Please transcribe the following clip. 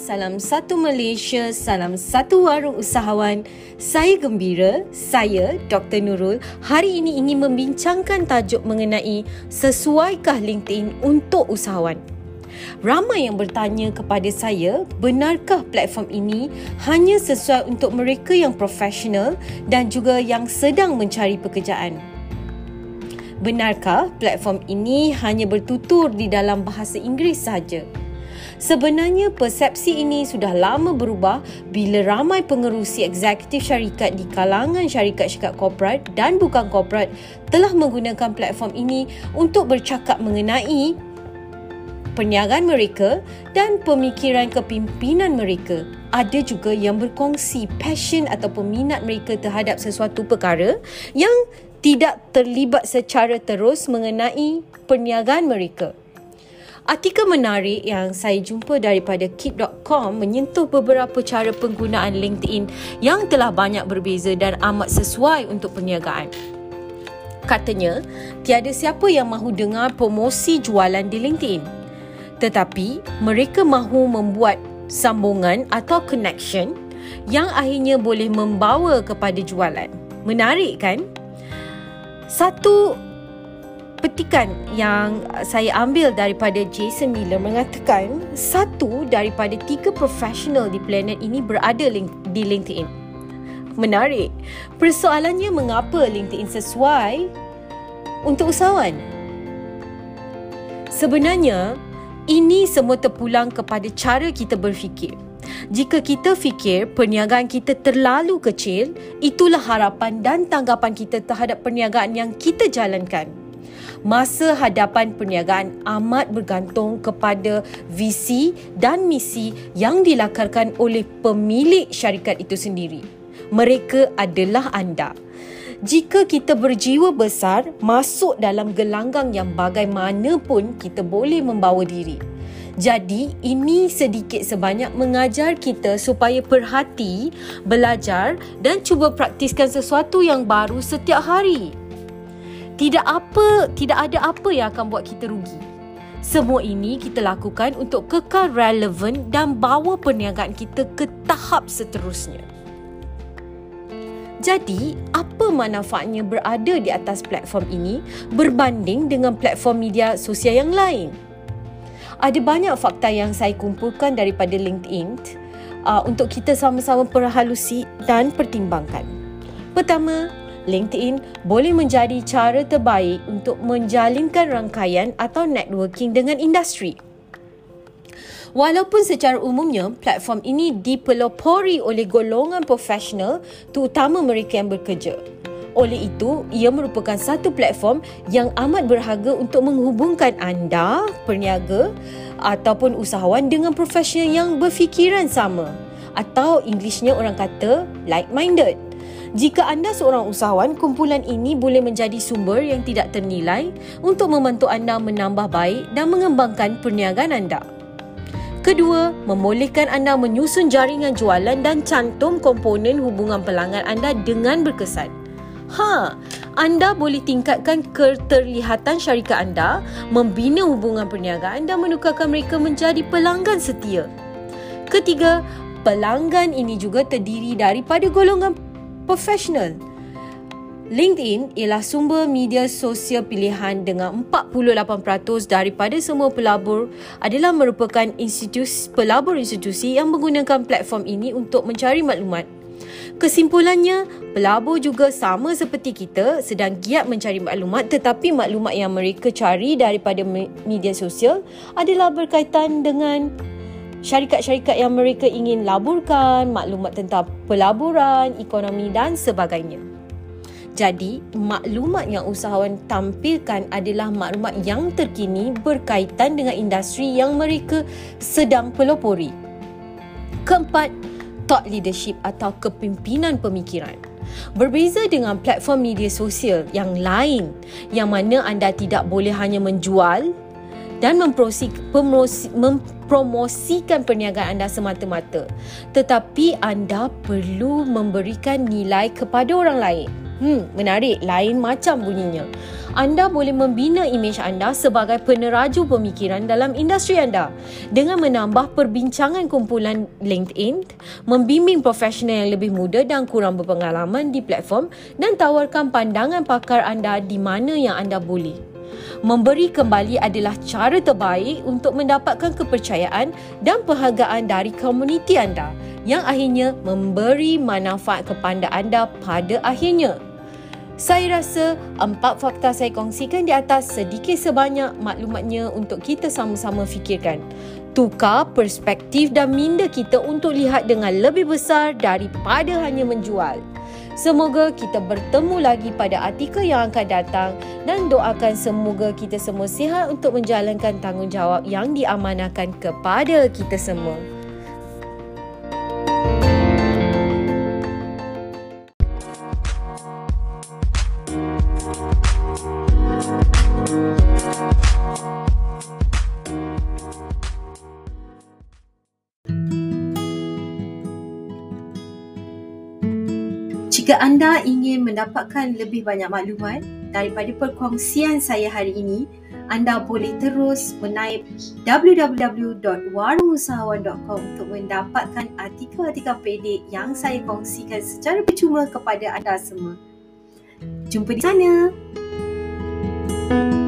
Salam satu Malaysia, salam satu warung usahawan. Saya gembira, saya Dr. Nurul hari ini ingin membincangkan tajuk mengenai sesuaikah LinkedIn untuk usahawan. Ramai yang bertanya kepada saya, benarkah platform ini hanya sesuai untuk mereka yang profesional dan juga yang sedang mencari pekerjaan? Benarkah platform ini hanya bertutur di dalam bahasa Inggeris sahaja? Sebenarnya persepsi ini sudah lama berubah bila ramai pengerusi eksekutif syarikat di kalangan syarikat-syarikat korporat dan bukan korporat telah menggunakan platform ini untuk bercakap mengenai perniagaan mereka dan pemikiran kepimpinan mereka. Ada juga yang berkongsi passion ataupun minat mereka terhadap sesuatu perkara yang tidak terlibat secara terus mengenai perniagaan mereka. Artikel menarik yang saya jumpa daripada keep.com menyentuh beberapa cara penggunaan LinkedIn yang telah banyak berbeza dan amat sesuai untuk perniagaan. Katanya, tiada siapa yang mahu dengar promosi jualan di LinkedIn. Tetapi, mereka mahu membuat sambungan atau connection yang akhirnya boleh membawa kepada jualan. Menarik kan? Satu petikan yang saya ambil daripada Jason Miller mengatakan satu daripada tiga profesional di planet ini berada di LinkedIn. Menarik. Persoalannya mengapa LinkedIn sesuai untuk usahawan? Sebenarnya, ini semua terpulang kepada cara kita berfikir. Jika kita fikir perniagaan kita terlalu kecil, itulah harapan dan tanggapan kita terhadap perniagaan yang kita jalankan masa hadapan perniagaan amat bergantung kepada visi dan misi yang dilakarkan oleh pemilik syarikat itu sendiri. Mereka adalah anda. Jika kita berjiwa besar, masuk dalam gelanggang yang bagaimanapun kita boleh membawa diri. Jadi, ini sedikit sebanyak mengajar kita supaya perhati, belajar dan cuba praktiskan sesuatu yang baru setiap hari tidak apa tidak ada apa yang akan buat kita rugi semua ini kita lakukan untuk kekal relevan dan bawa perniagaan kita ke tahap seterusnya jadi, apa manfaatnya berada di atas platform ini berbanding dengan platform media sosial yang lain? Ada banyak fakta yang saya kumpulkan daripada LinkedIn uh, untuk kita sama-sama perhalusi dan pertimbangkan. Pertama, LinkedIn boleh menjadi cara terbaik untuk menjalinkan rangkaian atau networking dengan industri. Walaupun secara umumnya platform ini dipelopori oleh golongan profesional terutama mereka yang bekerja. Oleh itu, ia merupakan satu platform yang amat berharga untuk menghubungkan anda, perniaga ataupun usahawan dengan profesional yang berfikiran sama atau Englishnya orang kata like-minded. Jika anda seorang usahawan, kumpulan ini boleh menjadi sumber yang tidak ternilai untuk membantu anda menambah baik dan mengembangkan perniagaan anda. Kedua, membolehkan anda menyusun jaringan jualan dan cantum komponen hubungan pelanggan anda dengan berkesan. Ha, anda boleh tingkatkan keterlihatan syarikat anda, membina hubungan perniagaan dan menukarkan mereka menjadi pelanggan setia. Ketiga, pelanggan ini juga terdiri daripada golongan profesional. LinkedIn ialah sumber media sosial pilihan dengan 48% daripada semua pelabur adalah merupakan institusi pelabur institusi yang menggunakan platform ini untuk mencari maklumat. Kesimpulannya, pelabur juga sama seperti kita sedang giat mencari maklumat tetapi maklumat yang mereka cari daripada media sosial adalah berkaitan dengan syarikat-syarikat yang mereka ingin laburkan, maklumat tentang pelaburan, ekonomi dan sebagainya. Jadi, maklumat yang usahawan tampilkan adalah maklumat yang terkini berkaitan dengan industri yang mereka sedang pelopori. Keempat, thought leadership atau kepimpinan pemikiran. Berbeza dengan platform media sosial yang lain yang mana anda tidak boleh hanya menjual dan mempromosikan perniagaan anda semata-mata. Tetapi anda perlu memberikan nilai kepada orang lain. Hmm, menarik. Lain macam bunyinya. Anda boleh membina imej anda sebagai peneraju pemikiran dalam industri anda dengan menambah perbincangan kumpulan LinkedIn, membimbing profesional yang lebih muda dan kurang berpengalaman di platform dan tawarkan pandangan pakar anda di mana yang anda boleh. Memberi kembali adalah cara terbaik untuk mendapatkan kepercayaan dan penghargaan dari komuniti anda yang akhirnya memberi manfaat kepada anda pada akhirnya. Saya rasa empat fakta saya kongsikan di atas sedikit sebanyak maklumatnya untuk kita sama-sama fikirkan. Tukar perspektif dan minda kita untuk lihat dengan lebih besar daripada hanya menjual. Semoga kita bertemu lagi pada artikel yang akan datang dan doakan semoga kita semua sihat untuk menjalankan tanggungjawab yang diamanahkan kepada kita semua. Jika anda ingin mendapatkan lebih banyak maklumat daripada perkongsian saya hari ini, anda boleh terus menaip www.warungusahawan.com untuk mendapatkan artikel-artikel pendek yang saya kongsikan secara percuma kepada anda semua. Jumpa di sana. thank you